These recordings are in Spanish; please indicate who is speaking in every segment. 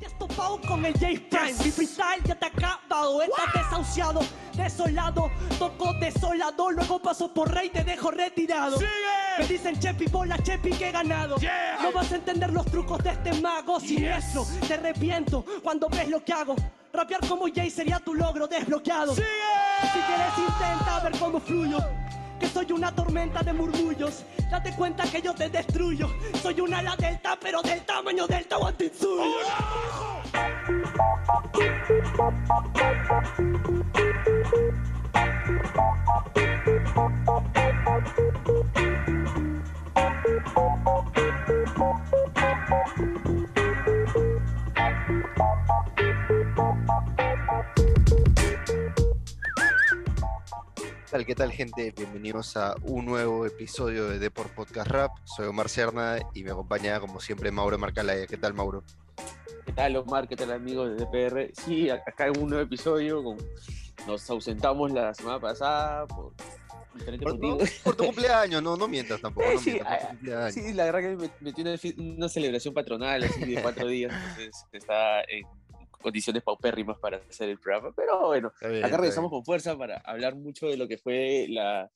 Speaker 1: Te has topado con el J Prime, mi freestyle ya te ha acabado, estás desahuciado, desolado, toco desolado, luego paso por rey, te dejo retirado. Me dicen Chepi, bola Chepi que he ganado. No vas a entender los trucos de este mago siniestro. Te arrepiento cuando ves lo que hago. Rapear como Jay sería tu logro desbloqueado. Si quieres intenta ver cómo fluyo. Que soy una tormenta de murmullos. Date cuenta que yo te destruyo. Soy una ala delta, pero del tamaño del Tahuantinsuyo.
Speaker 2: ¿Qué tal, qué tal, gente? Bienvenidos a un nuevo episodio de Deport Podcast Rap. Soy Omar Cerna y me acompaña, como siempre, Mauro Marcalaya. ¿Qué tal, Mauro?
Speaker 3: ¿Qué tal, Omar? ¿Qué tal, amigos de DPR? Sí, acá en un nuevo episodio. con- Nos ausentamos la semana pasada por
Speaker 2: Por,
Speaker 3: motivos.
Speaker 2: por tu cumpleaños, no, no mientas tampoco. No
Speaker 3: sí,
Speaker 2: mientas,
Speaker 3: ah. Sí, la verdad que me metí una, una celebración patronal así de cuatro días, entonces está en condiciones paupérrimas para hacer el programa. Pero bueno,
Speaker 2: bien,
Speaker 3: acá regresamos con fuerza para hablar mucho de lo que fue la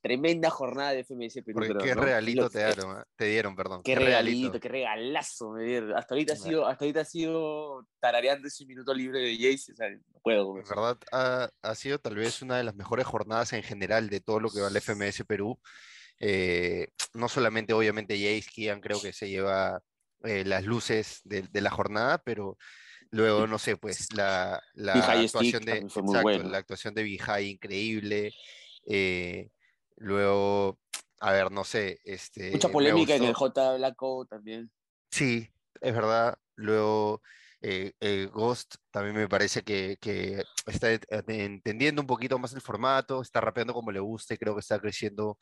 Speaker 3: tremenda jornada de FMS Perú.
Speaker 2: Porque qué
Speaker 3: ¿no?
Speaker 2: regalito te dieron, ah, te dieron, perdón.
Speaker 3: Qué regalito, qué regalazo me dieron. Hasta ahorita ha sido, hasta ahorita ha sido tarareando ese minuto libre de Jace, o sea, no puedo.
Speaker 2: En verdad, ha, ha sido tal vez una de las mejores jornadas en general de todo lo que va al FMS Perú. Eh, no solamente, obviamente, Jace Kian creo que se lleva eh, las luces de, de la jornada, pero luego, no sé, pues la, la actuación
Speaker 3: Stick
Speaker 2: de, exacto,
Speaker 3: bueno.
Speaker 2: la actuación de Vijay increíble. eh, luego, a ver, no sé, este,
Speaker 3: Mucha polémica en el J Black O también.
Speaker 2: Sí, es verdad. Luego, eh, eh, Ghost también me parece que, que está entendiendo un poquito más el formato, está rapeando como le gusta y creo que está creciendo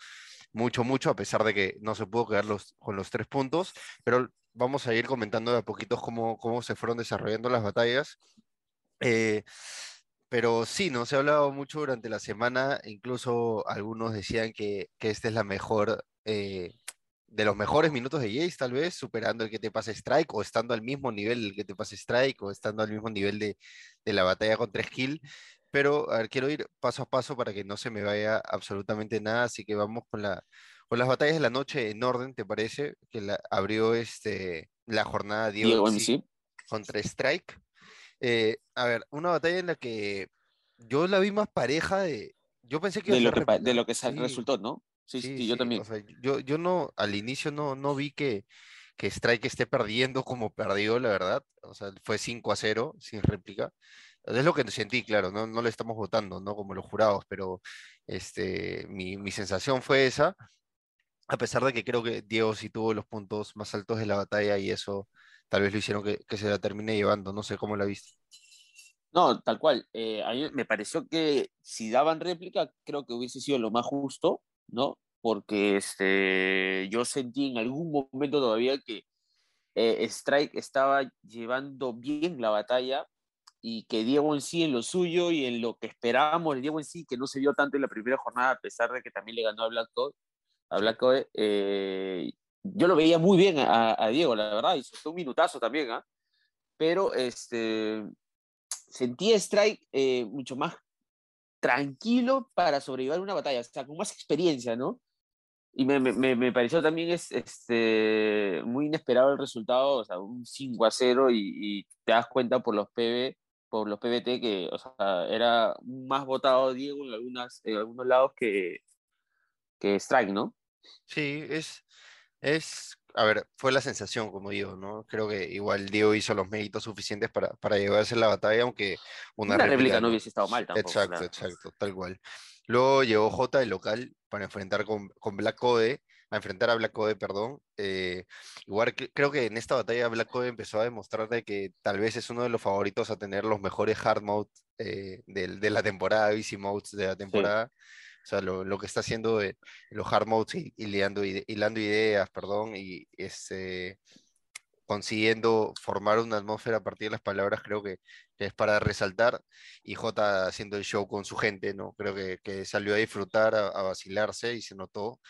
Speaker 2: mucho, mucho, a pesar de que no se pudo quedar los, con los tres puntos. Pero vamos a ir comentando de a poquitos cómo, cómo se fueron desarrollando las batallas. Eh, pero sí, no se ha hablado mucho durante la semana, incluso algunos decían que, que esta es la mejor, eh, de los mejores minutos de Jace, tal vez, superando el que te pase Strike, o estando al mismo nivel del que te pase Strike, o estando al mismo nivel de, de la batalla con 3 kill. Pero, a ver, quiero ir paso a paso para que no se me vaya absolutamente nada, así que vamos con la, con las batallas de la noche en orden, ¿te parece? Que la, abrió este, la jornada Diego
Speaker 3: Diego
Speaker 2: MC
Speaker 3: MC.
Speaker 2: contra Strike. Eh, a ver, una batalla en la que yo la vi más pareja de... Yo pensé que
Speaker 3: De lo que,
Speaker 2: rep-
Speaker 3: de lo que
Speaker 2: sí,
Speaker 3: resultó, ¿no? Sí, sí,
Speaker 2: sí,
Speaker 3: yo también.
Speaker 2: O sea, yo, yo no, al inicio no, no vi que, que Strike esté perdiendo como perdió, la verdad. O sea, fue 5 a 0, sin réplica. Es lo que sentí, claro, no, no le estamos votando, ¿no? Como los jurados, pero este, mi, mi sensación fue esa, a pesar de que creo que Diego sí tuvo los puntos más altos de la batalla y eso tal vez lo hicieron que, se la termine llevando, no sé cómo la viste.
Speaker 3: No, tal cual. Eh, a mí me pareció que si daban réplica, creo que hubiese sido lo más justo, ¿no? Porque este, yo sentí en algún momento todavía que eh, Strike estaba llevando bien la batalla y que Diego en sí en lo suyo y en lo que esperábamos Diego en sí, que no se vio tanto en la primera jornada, a pesar de que también le ganó a Black Code, a eh, yo lo veía muy bien a, a Diego, la verdad, y un minutazo también, ¿ah? Pero este, sentí Strike eh, mucho más tranquilo para sobrevivir una batalla, o sea, con más experiencia, ¿no? Y me- me, me pareció también es, este, muy inesperado el resultado, o sea, un 5 a 0 y, y te das cuenta por los PB, por los PBT que, o sea, era más votado Diego en, algunas, en algunos lados que, que Strike, ¿no?
Speaker 2: Sí, es, es, a ver, fue la sensación, como digo, ¿no? Creo que igual Diego hizo los méritos suficientes para, para llevarse la batalla, aunque una,
Speaker 3: Una, réplica,
Speaker 2: réplica
Speaker 3: no hubiese estado mal tampoco.
Speaker 2: Exacto,
Speaker 3: claro.
Speaker 2: exacto, tal cual. Luego llegó J de local para enfrentar con, con Black Code, a enfrentar a Black Code, perdón. Eh, igual que- creo que en esta batalla Black Code empezó a demostrar de que tal vez es uno de los favoritos a tener los mejores hard mode eh, del- de, la temporada, easy modes de la temporada. O sea, lo, lo que está haciendo de los hard modes y, y hilando, ide- hilando ideas, perdón, y este, consiguiendo formar una atmósfera a partir de las palabras, creo que, es para resaltar. Y J haciendo el show con su gente, ¿no? Creo que, que salió a disfrutar, a, a vacilarse y se notó.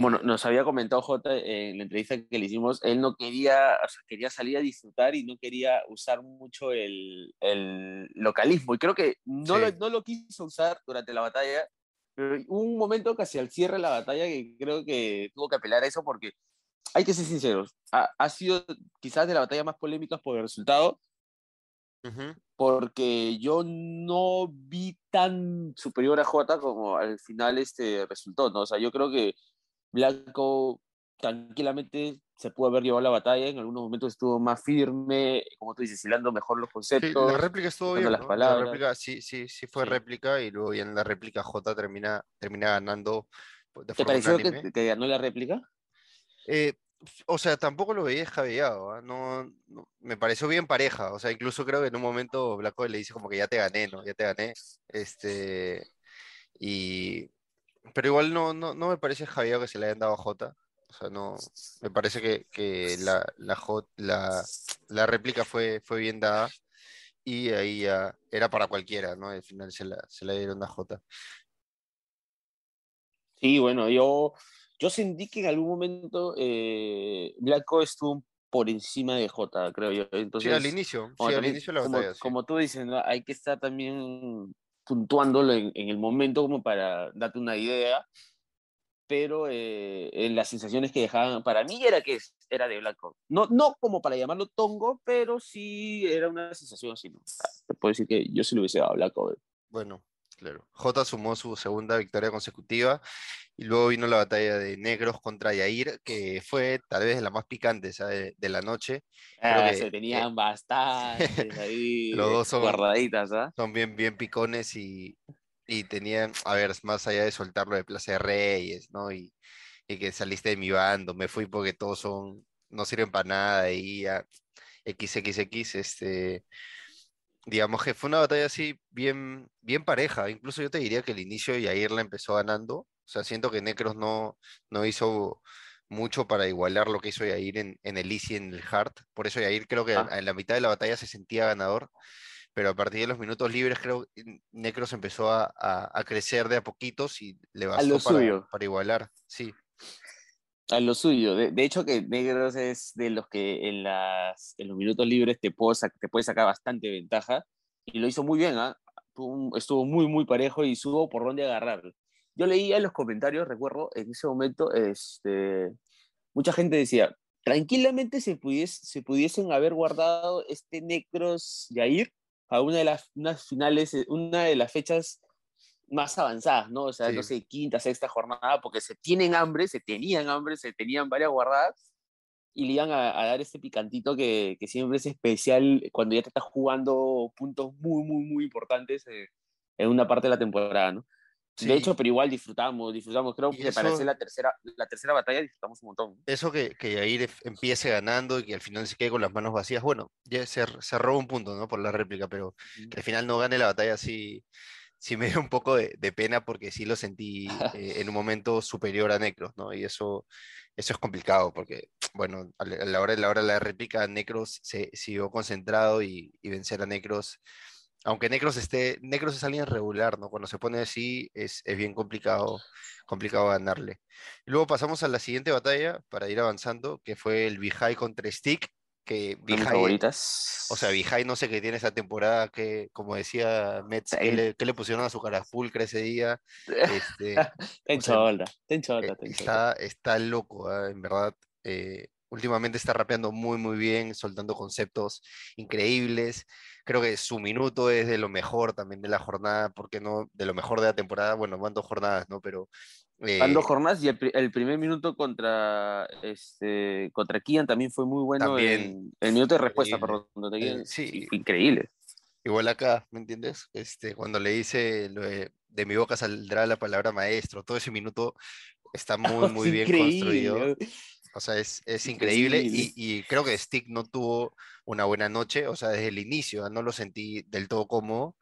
Speaker 3: Bueno, nos había comentado J en la entrevista que le hicimos, él no quería, o sea, quería salir a disfrutar y no quería usar mucho el, el localismo. Y creo que no, lo, no lo quiso usar durante la batalla, pero hubo un momento casi al cierre de la batalla que creo que tuvo que apelar a eso porque hay que ser sinceros, ha, ha sido quizás de las batallas más polémicas por el resultado, porque yo no vi tan superior a Jota como al final este resultó, ¿no? O sea, yo creo que Blanco tranquilamente se pudo haber llevado la batalla, en algunos momentos estuvo más firme, como tú dices, hilando mejor los conceptos.
Speaker 2: Sí, la réplica estuvo bien, las palabras. La réplica sí, sí, sí fue réplica y luego ya en la réplica J termina, termina ganando.
Speaker 3: De ¿Te pareció que, que, ganó la réplica?
Speaker 2: Eh, o sea, tampoco lo veía descabellado, ¿ah? no, me pareció bien pareja, o sea, incluso creo que en un momento Blanco le dice como que ya te gané, ¿no? Ya te gané, este, y, pero igual no, no, no me parece descabellado que se le hayan dado a Jota, o sea, no, me parece que, que la, la, la, la, réplica fue, fue bien dada, y ahí ya era para cualquiera, ¿no? Al final se la, se la dieron a Jota.
Speaker 3: Sí, bueno, yo yo sentí que en algún momento eh, Blanco estuvo por encima de J, creo yo. Entonces,
Speaker 2: sí, al inicio, sí, al inicio la
Speaker 3: como,
Speaker 2: batalla,
Speaker 3: como tú dices, hay que estar también puntuándolo en, el momento como para darte una idea, pero eh, en las sensaciones que dejaban, para mí era que era de Blanco. No, no como para llamarlo tongo, pero sí era una sensación así, ¿no? Te puedo decir que yo sí lo hubiese dado a Blanco.
Speaker 2: Bueno, claro. J sumó su segunda victoria consecutiva y luego vino la batalla de negros contra Yair, que fue tal vez la más picante de, la noche.
Speaker 3: Ah, se tenían eh, bastantes ahí. Los dos son, guardaditas, ¿ah?
Speaker 2: Son bien, bien picones y, y tenían, a ver, más allá de soltarlo de Plaza de Reyes, ¿no? Y, y, que saliste de mi bando, me fui porque todos son, no sirven para nada y ya, XXX, este digamos que fue una batalla así bien, bien pareja. Incluso yo te diría que el inicio Yair la empezó ganando, o sea, siento que Necros no, no hizo mucho para igualar lo que hizo Yair en, en el Easy y en el Hard. Por eso Yair creo que ah. en la mitad de la batalla se sentía ganador. Pero a partir de los minutos libres, creo que Necros empezó a, a, crecer de a poquitos y le bastó para, para, igualar. Sí.
Speaker 3: A lo suyo. De, hecho, que Negros es de los que en, las, en los minutos libres te, puedo, te puede sacar bastante ventaja. Y lo hizo muy bien, ¿ah? Estuvo muy, muy parejo y subo por dónde agarrar yo leía en los comentarios, recuerdo, en ese momento, este, mucha gente decía, tranquilamente se, pudiese, se pudiesen haber guardado este Necros Yair a una de las unas finales, eh, una de las fechas más avanzadas, ¿no? O sea, no sé, quinta, sexta jornada, porque se tienen hambre, se tenían hambre, se tenían varias guardadas y le iban a, dar este picantito que, que, siempre es especial cuando ya te estás jugando puntos muy, muy, muy importantes eh, en una parte de la temporada, ¿no? De hecho, pero igual disfrutamos, disfrutamos. Creo que para la tercera, la tercera batalla disfrutamos un montón.
Speaker 2: Eso que, que Yair empiece ganando y que al final se quede con las manos vacías, bueno, ya se, se roba un punto, ¿no? Por la réplica, pero que al final no gane la batalla sí, sí me dio un poco de, de pena porque sí lo sentí eh, en un momento superior a Necros, ¿no? Y eso, eso es complicado porque, bueno, a la hora, a la, hora de la réplica, Necros se siguió concentrado y, y vencer a Necros aunque Necros esté, Necros es alguien regular, ¿no? Cuando se pone así es, es, bien complicado, complicado ganarle. Y luego pasamos a la siguiente batalla para ir avanzando, que fue el Vijay contra Stick, que
Speaker 3: Vijay,
Speaker 2: o sea, Vijay no sé qué tiene esta temporada, que como decía Mets, ¿qué le, le, pusieron a su carapulcra ese día? Este,
Speaker 3: ten cholda, ten cholda,
Speaker 2: está, está loco, ¿eh? en verdad. Eh, últimamente está rapeando muy, muy bien, soltando conceptos increíbles. Creo que su minuto es de lo mejor también de la jornada, porque no? De lo mejor de la temporada. Bueno, van dos jornadas, ¿no? Pero.
Speaker 3: van dos eh, jornadas y el, primer minuto contra este contra Kian también fue muy bueno. También, el minuto de respuesta, perdón. Eh, sí. Increíble.
Speaker 2: Igual acá, ¿me entiendes? Este, cuando le dice de, mi boca saldrá la palabra maestro, todo ese minuto está muy, muy bien construido. O sea, es, es increíble, Y, y, creo que Stick no tuvo una buena noche, o sea, desde el inicio no lo sentí del todo cómodo,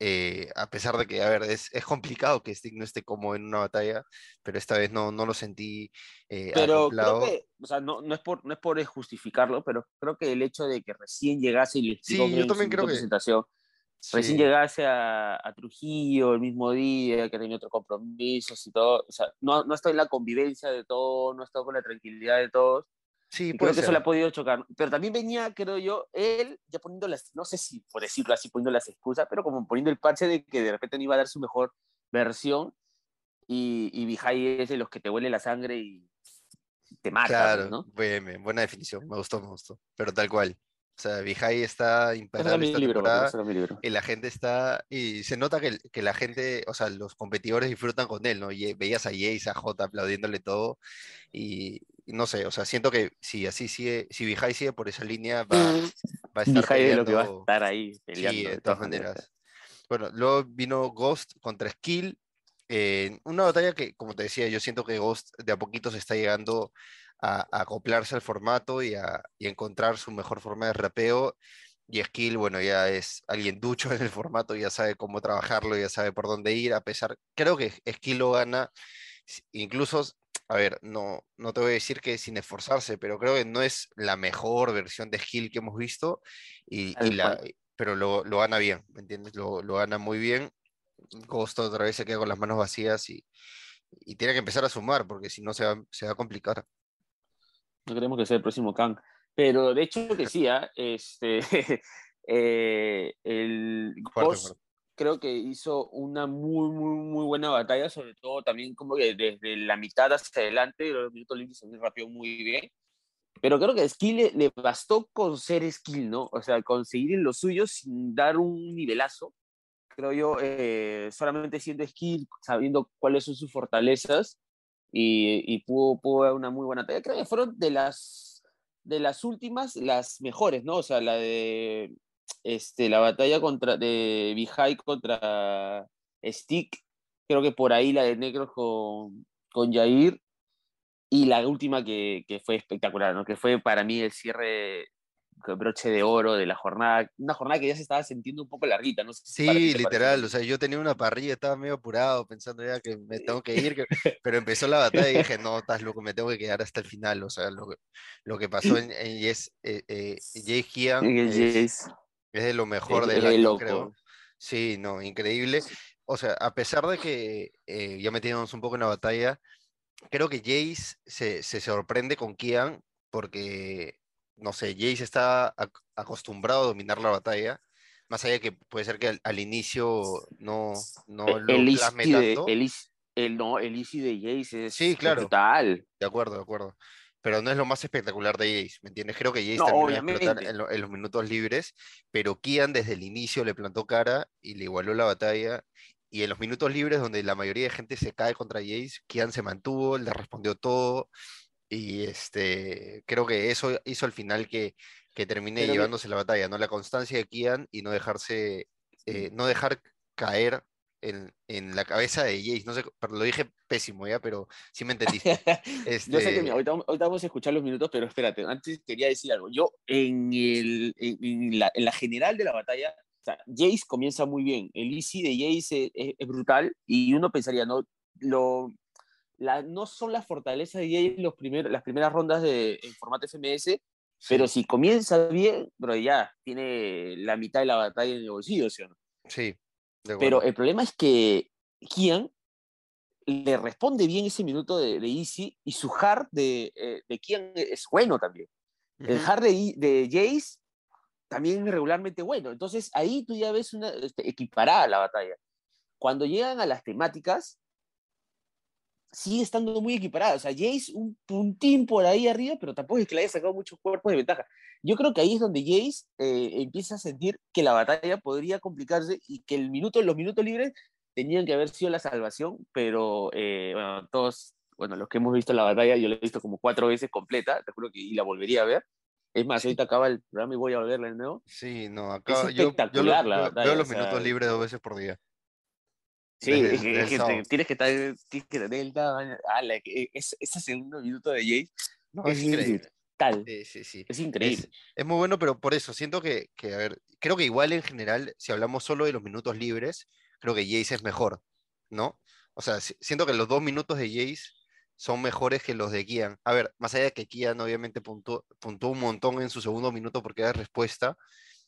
Speaker 2: eh, a pesar de que, a ver, es, es, complicado que Stick no esté cómodo en una batalla, pero esta vez no, no lo sentí eh,
Speaker 3: Pero creo que, o sea, no, no, es por, no es por justificarlo, pero creo que el hecho de que recién llegase y le
Speaker 2: sí, yo también creo que... presentación,
Speaker 3: Recién llegase a, a, Trujillo el mismo día, que tenía otros compromisos y todo. O sea, no, no estoy en la convivencia de todos, no estoy con la tranquilidad de todos.
Speaker 2: Sí,
Speaker 3: creo que eso le ha podido chocar. Pero también venía, creo yo, él ya poniendo las, no sé si por decirlo así, poniendo las excusas, pero como poniendo el parche de que de repente no iba a dar su mejor versión. Y, y Vijay es de los que te huele la sangre y te mata.
Speaker 2: Claro,
Speaker 3: ¿no?
Speaker 2: buena definición, me gustó, me gustó. Pero tal cual. O sea, Vijay está imparable esta
Speaker 3: libro,
Speaker 2: temporada y la gente está, y se nota que, que, la gente, o sea, los competidores disfrutan con él, ¿no? Y veías a Jace, a J aplaudiéndole todo y, no sé, o sea, siento que si así sigue, si Vijay sigue por esa línea, va, va a estar
Speaker 3: Vijay peleando, lo que va a estar ahí
Speaker 2: peleando. Sí, de, todas maneras. Bueno, luego vino Ghost contra Skill, eh, una batalla que, como te decía, yo siento que Ghost de a poquito se está llegando a, acoplarse al formato y a, encontrar su mejor forma de rapeo. Y Skill, bueno, ya es alguien ducho en el formato, ya sabe cómo trabajarlo, ya sabe por dónde ir, a pesar, creo que Skill lo gana, incluso, a ver, no, no te voy a decir que sin esforzarse, pero creo que no es la mejor versión de Skill que hemos visto, y, la, pero lo, lo, gana bien, ¿me entiendes? Lo, lo gana muy bien. Ghost otra vez se queda con las manos vacías y, y tiene que empezar a sumar, porque si no se va, se va a complicar
Speaker 3: no queremos que sea el próximo Kang. Pero de hecho que sí, ¿ah? este, eh, el Ghost creo que hizo una muy, muy, muy buena batalla, sobre todo también como que desde la mitad hacia adelante, los minutos limpios se rápido muy bien. Pero creo que Skill le, bastó con ser Skill, ¿no? O sea, conseguir lo suyo sin dar un nivelazo. Creo yo, eh, solamente siendo Skill, sabiendo cuáles son sus fortalezas, y, pudo, pudo, dar una muy buena talla. Creo que fueron de las, de las últimas las mejores, ¿no? O sea, la de este, la batalla contra, de Vijay contra Stick, creo que por ahí la de Negros con, con Jair, y la última que, que, fue espectacular, ¿no? que fue para mí el cierre broche de oro de la jornada, una jornada que ya se estaba sintiendo un poco larguita, ¿no?
Speaker 2: sí, literal, o sea, yo tenía una parrilla, estaba medio apurado pensando ya que me tengo que ir, pero empezó la batalla y dije, no, estás loco, me tengo que quedar hasta el final, o sea, lo, lo que pasó en, en Yes, eh, eh, Jay es, es, de lo mejor del año, creo. Sí, no, increíble. O sea, a pesar de que eh, ya metiéndonos un poco en la batalla, creo que Jace se, se sorprende con Kian porque no sé, Jace está acostumbrado a dominar la batalla, más allá que puede ser que al, inicio no, no
Speaker 3: e, lo el plasme tanto. el, el, no, el easy de Jace es
Speaker 2: sí, claro.
Speaker 3: brutal.
Speaker 2: De acuerdo, de acuerdo. Pero no es lo más espectacular de Jace, ¿me entiendes? Creo que Jace también va a explotar en, los minutos libres, pero Kian desde el inicio le plantó cara y le igualó la batalla. Y en los minutos libres, donde la mayoría de gente se cae contra Jace, Kian se mantuvo, le respondió todo, y este, creo que eso hizo al final que, que termine llevándose la batalla, ¿no? La constancia de Kian y no dejarse, eh, no dejar caer en, en, la cabeza de Jace. No sé, pero lo dije pésimo ya, pero sí me entendiste.
Speaker 3: Este... Yo sé que este ahorita, ahorita, vamos a escuchar los minutos, pero espérate, antes quería decir algo. Yo en, el, en, la, en la, general de la batalla, o sea, Jace comienza muy bien. El easy de Jace es, es, brutal y uno pensaría, ¿no? Lo, no son las fortalezas de EA los primer, las primeras rondas de, en formato FMS, pero si comienza bien, pero ya tiene la mitad de la batalla en el bolsillo, ¿sí o no?
Speaker 2: Sí.
Speaker 3: pero el problema es que Kian le responde bien ese minuto de, Easy y su hard de, eh, de Kian es bueno también. El hard de, de Jace también es regularmente bueno. Entonces ahí tú ya ves una este, equiparada la batalla. Cuando llegan a las temáticas, sigue estando muy equiparada. O sea, Jace un puntín por ahí arriba, pero tampoco es que le haya sacado muchos cuerpos de ventaja. Yo creo que ahí es donde Jace eh, empieza a sentir que la batalla podría complicarse y que el minuto, los minutos libres tenían que haber sido la salvación, pero eh, bueno, todos, bueno, los que hemos visto la batalla, yo la he visto como cuatro veces completa, te juro que y la volvería a ver. Es más, ahorita acaba el programa y voy a verla de nuevo.
Speaker 2: Sí, no, acá yo, veo los minutos libres dos veces por día.
Speaker 3: Sí, es, que, tienes que estar, tienes que tener el es, ese segundo minuto de Jace
Speaker 2: no, es, increíble.
Speaker 3: Tal.
Speaker 2: Sí, sí, sí.
Speaker 3: Es increíble.
Speaker 2: Es, muy bueno, pero por eso siento que, que, a ver, creo que igual en general, si hablamos solo de los minutos libres, creo que Jace es mejor, ¿no? O sea, siento que los dos minutos de Jace son mejores que los de Kian. A ver, más allá de que Kian obviamente puntuó, puntuó un montón en su segundo minuto porque era respuesta,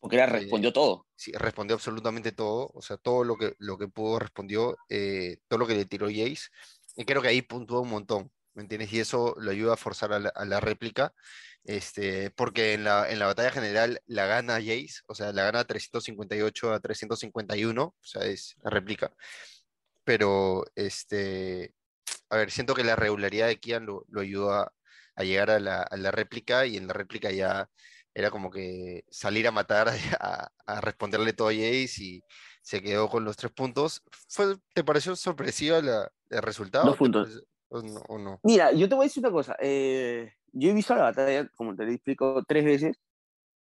Speaker 3: Porque respondió todo.
Speaker 2: Sí, respondió absolutamente todo. O sea, todo lo que, lo que pudo respondió, eh, todo lo que le tiró Jace. Y creo que ahí puntuó un montón. ¿Me entiendes? Y eso lo ayuda a forzar a la, réplica. Este, porque en la, en la batalla general la gana Jace, o sea, la gana 358 a 351, o sea, es la réplica. Pero, este, a ver, siento que la regularidad de Kian lo, lo ayudó a, a llegar a la, a la, réplica y en la réplica ya era como que salir a matar, a, a responderle todo a Jace y se quedó con los tres puntos. ¿Fue, ¿Te pareció sorpresiva la, el resultado?
Speaker 3: Dos puntos.
Speaker 2: O no,
Speaker 3: Mira, yo te voy a decir una cosa. Eh, yo he visto la batalla, como te explico, tres veces.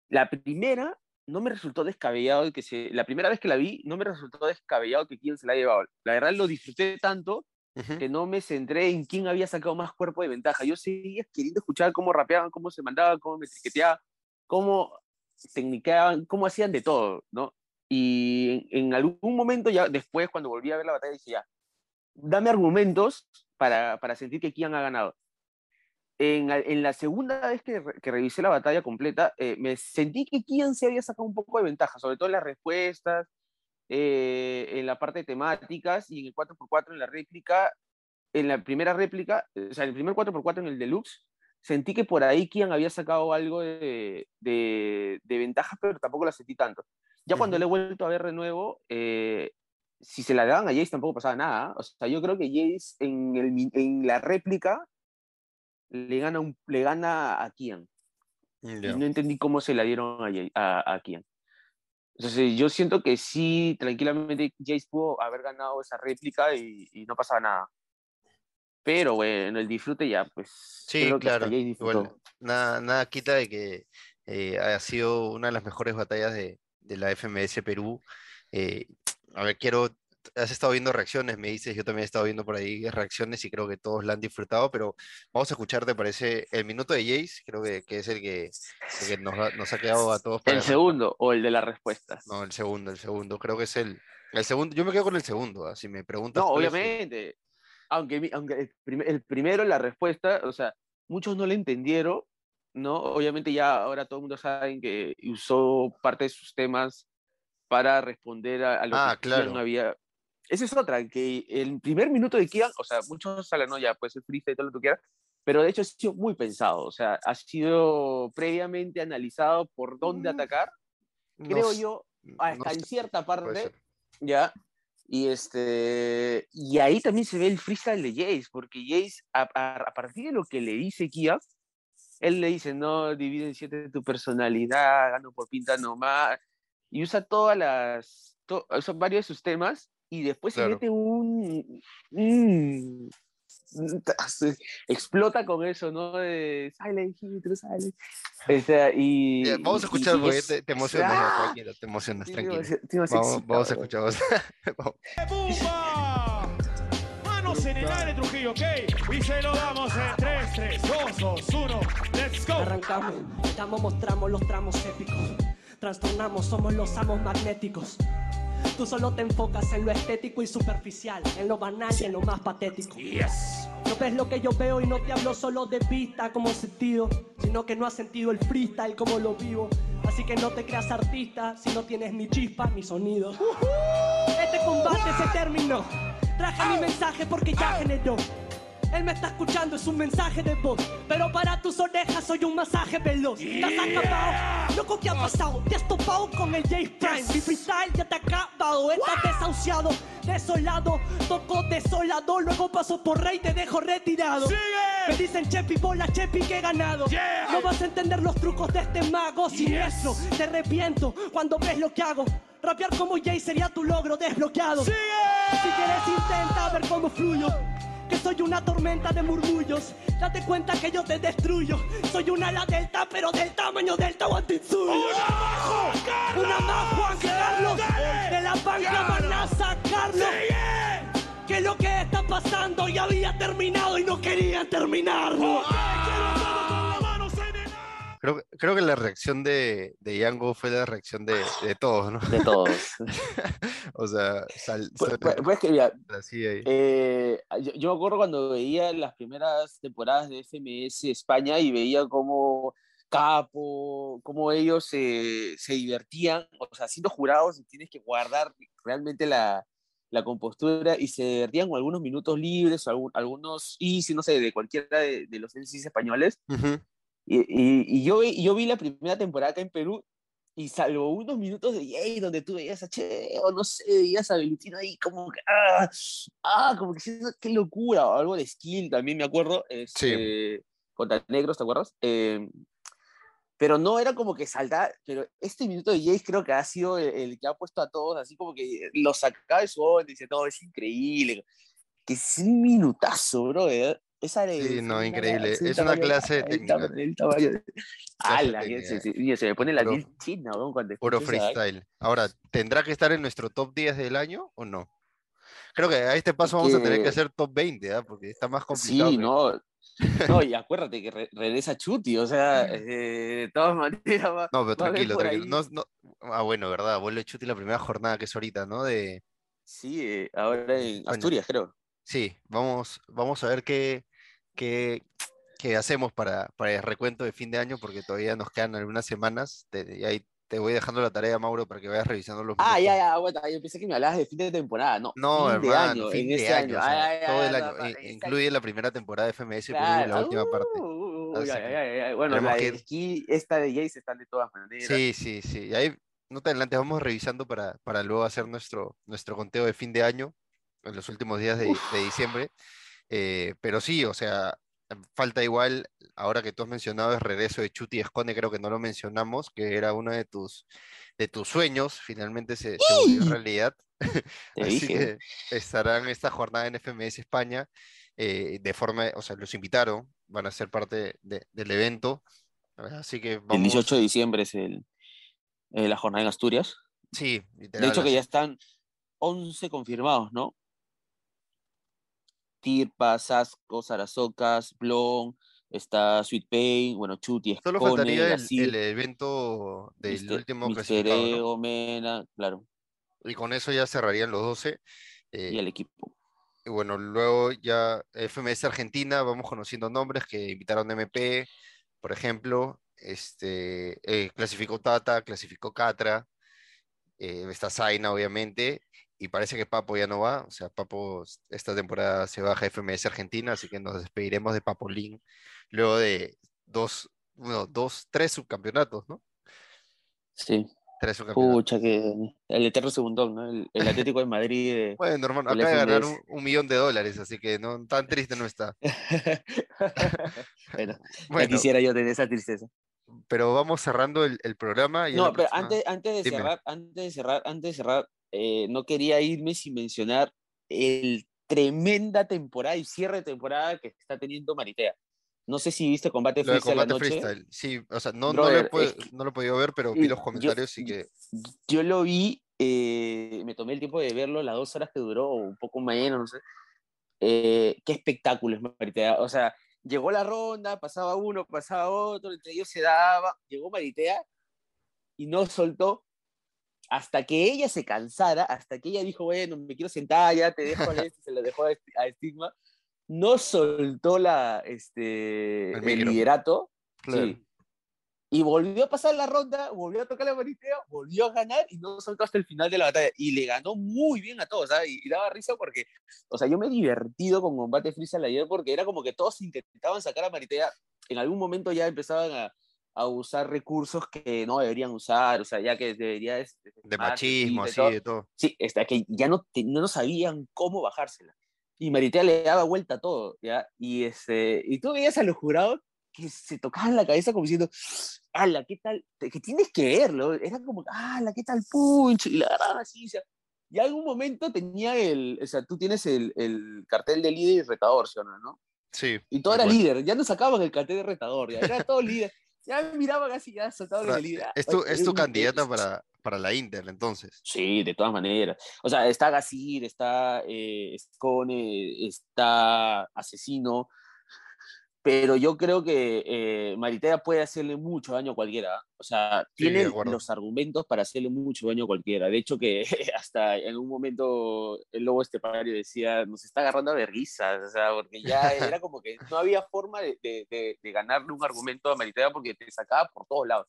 Speaker 3: La primera no me resultó descabellado que se. La primera vez que la vi, no me resultó descabellado que quién se la haya llevado. La verdad lo disfruté tanto que no me centré en quién había sacado más cuerpo de ventaja. Yo seguía queriendo escuchar cómo rapeaban, cómo se mandaban, cómo me etiqueteaban, cómo técnicaban, cómo hacían de todo, ¿no? Y en, en, algún momento, ya después, cuando volví a ver la batalla, dije ya, dame argumentos para, para sentir que Kian ha ganado. En, en, la segunda vez que, que revisé la batalla completa, eh, me sentí que Kian se había sacado un poco de ventaja, sobre todo en las respuestas, eh, en la parte de temáticas y en el 4x4 en la réplica. En la primera réplica, o sea, en el primer 4x4 en el deluxe, sentí que por ahí Kian había sacado algo de, de, de ventaja, pero tampoco la sentí tanto. Ya cuando le he vuelto a ver de nuevo, eh, si se la daban a Jace tampoco pasaba nada. O sea, yo creo que Jace en, el, en la réplica le gana, un, le gana a Kian. Y no entendí cómo se la dieron a, a, a Kian. Entonces, yo siento que sí, tranquilamente Jace pudo haber ganado esa réplica y, y no pasaba nada. Pero bueno, el disfrute ya, pues.
Speaker 2: Sí, claro. nada, nada quita de que eh, haya sido una de las mejores batallas de, de la FMS Perú. Eh, a ver, quiero, has estado viendo reacciones, me dices, yo también he estado viendo por ahí reacciones y creo que todos la han disfrutado, pero vamos a escuchar, ¿te parece? El minuto de Jace, creo que, que es el que, que nos, ha, nos, ha quedado a todos.
Speaker 3: ¿El segundo o el de las respuestas?
Speaker 2: No, el segundo, el segundo, creo que es el, el segundo, yo me quedo con el segundo, ¿ah? si me preguntas.
Speaker 3: No, obviamente, aunque, aunque el, primer, el primero, la respuesta, o sea, muchos no le entendieron, ¿no? Obviamente ya ahora todo el mundo sabe que usó parte de sus temas para responder a, lo
Speaker 2: ah,
Speaker 3: que
Speaker 2: claro.
Speaker 3: había. Esa es otra, que el primer minuto de Kian, o sea, muchos salen, no, ya puede ser freestyle y todo lo que quieras, pero de hecho ha sido muy pensado, o sea, ha sido previamente analizado por dónde mm, atacar, creo yo, hasta en cierta parte, ya, y, este, y ahí también se ve el freestyle de Jace, porque Jace, a, a, a partir de lo que le dice Kia, él le dice, no, divide en siete tu personalidad, gano por pinta nomás, y usa todas las, to, usa varios de sus temas y después claro. se mete un, un, explota con eso, ¿no? De Silent Hill, Silent. O sea, y,
Speaker 2: yeah, vamos a escuchar, porque te, te, emocionas, ¡Ah! tranquilo, te emocionas, tranquilo. vamos, vamos, a escuchar. Vamos.
Speaker 4: Manos en el aire, Trujillo, ¿ok? Y se lo damos en 3, 3, 2, 2, 1, let's go.
Speaker 1: Arrancamos, estamos, mostramos los tramos épicos trastornamos, somos los amos magnéticos. Tú solo te enfocas en lo estético y superficial, en lo banal y en lo más patético.
Speaker 4: Yes.
Speaker 1: No ves lo que yo veo y no te hablo solo de vista como sentido, sino que no has sentido el freestyle como lo vivo. Así que no te creas artista si no tienes ni chispa ni sonido. Uh -huh. Este combate se terminó. Traje mi mensaje porque ya generó. Él me está escuchando, es un mensaje de voz. Pero para tus orejas soy un masaje veloz. Yeah. ¿Te has acabado? Loco, ¿qué ha pasado? Te has topado con el J Prime. Mi freestyle ya te ha acabado. Estás desahuciado, desolado. Toco desolado. Luego paso por rey, te dejo retirado.
Speaker 4: ¡Sigue!
Speaker 1: Me dicen Chepi, bola Chepi, que he ganado.
Speaker 4: Yeah.
Speaker 1: No vas a entender los trucos de este mago siniestro.
Speaker 4: Yes.
Speaker 1: Te arrepiento cuando ves lo que hago. Rapear como Jay sería tu logro desbloqueado.
Speaker 4: ¡Sigue!
Speaker 1: Si quieres, intenta ver cómo fluyo que soy una tormenta de murmullos. Date cuenta que yo te destruyo. Soy una ala delta, pero del tamaño del Tahuantinsuyo.
Speaker 4: ¡Una Juan Carlos!
Speaker 1: ¡Una más, Juan Carlos!
Speaker 4: Dale,
Speaker 1: de la banca van a sacarlo.
Speaker 4: ¡Sigue!
Speaker 1: Que lo que está pasando ya había terminado y no querían terminarlo.
Speaker 2: Creo, creo, que la reacción de, de Yango fue la reacción de, de todos, ¿no?
Speaker 3: De todos.
Speaker 2: o sea, sal,
Speaker 3: pues,
Speaker 2: sal,
Speaker 3: pues que mira. Eh, yo, yo, me acuerdo cuando veía las primeras temporadas de FMS España y veía cómo capo, cómo ellos se, se divertían, o sea, siendo jurados tienes que guardar realmente la, la compostura y se divertían con algunos minutos libres, o algunos easy, no sé, de cualquiera de, de los MCs españoles. Y, y, y, yo, yo vi la primera temporada acá en Perú y salvo unos minutos de Jay donde tú veías a Che, o no sé, veías a Valentino ahí como que, ah, ah como que qué locura, o algo de skill también me acuerdo, este, contra Negros, ¿te acuerdas? Eh, pero no era como que saltar, pero este minuto de Jace creo que ha sido el, que ha puesto a todos así como que lo sacaba de su onda y dice, no, es increíble, que es un minutazo, bro, esa
Speaker 2: sí, no, increíble. Es una clase técnica.
Speaker 3: Se, se, se, me pone la piel china, ¿no? Cuando
Speaker 2: puro freestyle. Ahora, ¿tendrá que estar en nuestro top 10 del año o no? Creo que a este paso vamos a tener que hacer top 20, ¿eh? porque está más complicado.
Speaker 3: Sí, no. No, y acuérdate que regresa Chuti, o sea, eh, de todas maneras.
Speaker 2: no, pero tranquilo, tranquilo. No, no... Ah, bueno, ¿verdad? Vuelve Chuti la primera jornada que es ahorita, ¿no? De...
Speaker 3: Sí, eh, ahora en Asturias, creo.
Speaker 2: Sí, vamos, vamos a ver qué, qué, qué hacemos para, para, el recuento de fin de año, porque todavía nos quedan algunas semanas. y ahí te voy dejando la tarea, Mauro, para que vayas revisando los.
Speaker 3: Ah, ya, ya, bueno, yo pensé que me hablabas de fin de temporada, no.
Speaker 2: No, fin hermano, de año, fin de año. todo el año. incluye la primera temporada de FMS y la última parte.
Speaker 3: Uh, bueno, la de que... esta de Jace están de todas maneras.
Speaker 2: Sí, sí, sí. Y ahí, no te adelante, vamos revisando para, para luego hacer nuestro, nuestro conteo de fin de año en los últimos días de, de diciembre. Eh, pero sí, o sea, falta igual, ahora que tú has mencionado el regreso de Chuti Escone, creo que no lo mencionamos, que era uno de tus, de tus sueños, finalmente se, volvió realidad. Así que estarán esta jornada en FMS España, eh, de forma, o sea, los invitaron, van a ser parte del evento. Así que
Speaker 3: El 18 de diciembre es el, eh, la jornada en Asturias.
Speaker 2: Sí,
Speaker 3: literal, De hecho, que ya están 11 confirmados, ¿no? Tirpa, Sasco, Sarasocas, Blon, está Sweet Pain, bueno, Chuti,
Speaker 2: Solo faltaría el, evento del último
Speaker 3: clasificado. Mena, claro.
Speaker 2: Y con eso ya cerrarían los 12.
Speaker 3: Eh, y el equipo.
Speaker 2: Y bueno, luego ya FMS Argentina, vamos conociendo nombres que invitaron MP, por ejemplo, este, eh, clasificó Tata, clasificó Catra, eh, está Zaina, obviamente, y parece que Papo ya no va, o sea, Papo esta temporada se baja FMS Argentina, así que nos despediremos de Papolín luego de dos, bueno, dos, tres subcampeonatos, ¿no?
Speaker 3: Sí. Tres subcampeonatos. Pucha, que el eterno segundón, ¿no? El, Atlético de Madrid.
Speaker 2: bueno, hermano, acaba de ganar un, millón de dólares, así que no tan triste no está.
Speaker 3: bueno, Ya quisiera yo tener esa tristeza
Speaker 2: pero vamos cerrando el, el programa. Y
Speaker 3: no, pero antes, antes, de cerrar, antes de cerrar, antes de cerrar, eh, no quería irme sin mencionar el tremenda temporada y cierre de temporada que está teniendo Maritea. No sé si viste Combate Freestyle. Combate Freestyle,
Speaker 2: sí, o sea, no, no, lo he podido ver, pero vi los comentarios y que.
Speaker 3: Yo lo vi, eh, me tomé el tiempo de verlo, las dos horas que duró, un poco menos, no sé. Eh, qué espectáculo es Maritea. O sea, llegó la ronda, pasaba uno, pasaba otro, entre ellos se daba, llegó Maritea y no soltó hasta que ella se cansara, hasta que ella dijo, bueno, me quiero sentar, ya te dejo a este, se lo dejó a, Estigma, no soltó la, este, el, liderato, y volvió a pasar la ronda, volvió a tocar la mariteo, volvió a ganar y no soltó hasta el final de la batalla. Y le ganó muy bien a todos, ¿sabes? Y, daba risa porque, o sea, yo me he divertido con Combate Freestyle ayer porque era como que todos intentaban sacar a Maritea. En algún momento ya empezaban a, a usar recursos que no deberían usar, o sea, ya que debería...
Speaker 2: De, de machismo, así, de todo.
Speaker 3: Sí, está, que ya no, no sabían cómo bajársela. Y Maritea le daba vuelta a todo, ¿ya? Y, este, y tú veías a los jurados que se tocaban la cabeza como diciendo, ¡Hala, qué tal! Que tienes que verlo. Era como, ¡Hala, qué tal punch! Y la agarraban así, o sea, y algún momento tenía el, o sea, tú tienes el, el cartel de líder y retador, ¿sí o no?
Speaker 2: Sí.
Speaker 3: Y todo era líder, ya no sacaban el cartel de retador, ya era todo líder ya me miraba casi ya soltado la
Speaker 2: idea. Es tu, es tu candidata para, para la Inter, entonces.
Speaker 3: Sí, de todas maneras. O sea, está Gasir, está eh, Scone, está Asesino. Pero yo creo que eh, Maritea puede hacerle mucho daño a cualquiera. O sea, tiene los argumentos para hacerle mucho daño a cualquiera. De hecho, que hasta en un momento el lobo estepario decía, nos está agarrando a verguizas, o sea, porque ya era como que no había forma de, de- de- de ganarle un argumento a Maritea porque te sacaba por todos lados.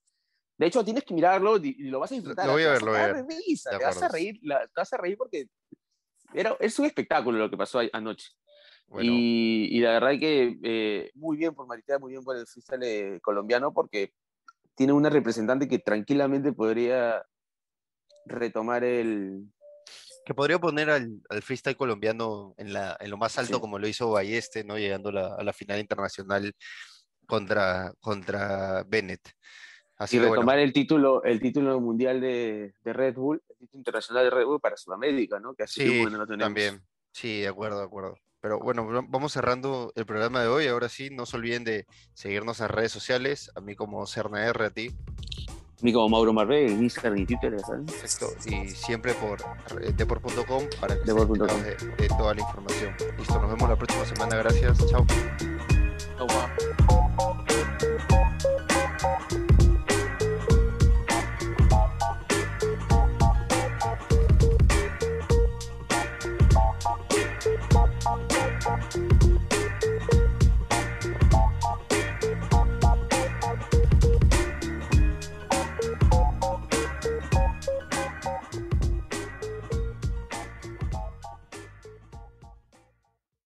Speaker 3: De hecho, tienes que mirarlo y, y lo vas a disfrutar.
Speaker 2: Lo voy a ver, lo voy a ver.
Speaker 3: te vas a reír, la- te vas a reír porque era, es un espectáculo lo que pasó anoche.
Speaker 2: Bueno,
Speaker 3: Y, y la verdad que eh, muy bien por Maritea, muy bien por el freestyle eh, colombiano, porque tiene una representante que tranquilamente podría retomar el...
Speaker 2: que podría poner al, al freestyle colombiano en, la, en lo más alto
Speaker 3: Sí.
Speaker 2: como lo hizo Balleste, ¿no? Llegando a la, a la final internacional contra, contra Bennett. Así
Speaker 3: y
Speaker 2: bueno,
Speaker 3: retomar el título el título mundial de, de Red Bull, el título internacional de Red Bull para Sudamérica, ¿no? Que hace
Speaker 2: sí,
Speaker 3: no tenemos.
Speaker 2: también. Sí, de acuerdo, de acuerdo. Pero bueno, va- vamos cerrando el programa de hoy. Ahora sí, no se olviden de seguirnos en redes sociales. A mí como Cerna R, a ti.
Speaker 3: A mí como Mauro Marvé, en Instagram y Twitter, ya ¿sabes?
Speaker 2: Perfecto. Y siempre por eh, deport.com para que
Speaker 3: Deport.com.
Speaker 2: enterados de, de toda la información. Listo, nos vemos la próxima semana. Gracias. Chao.
Speaker 3: Guau.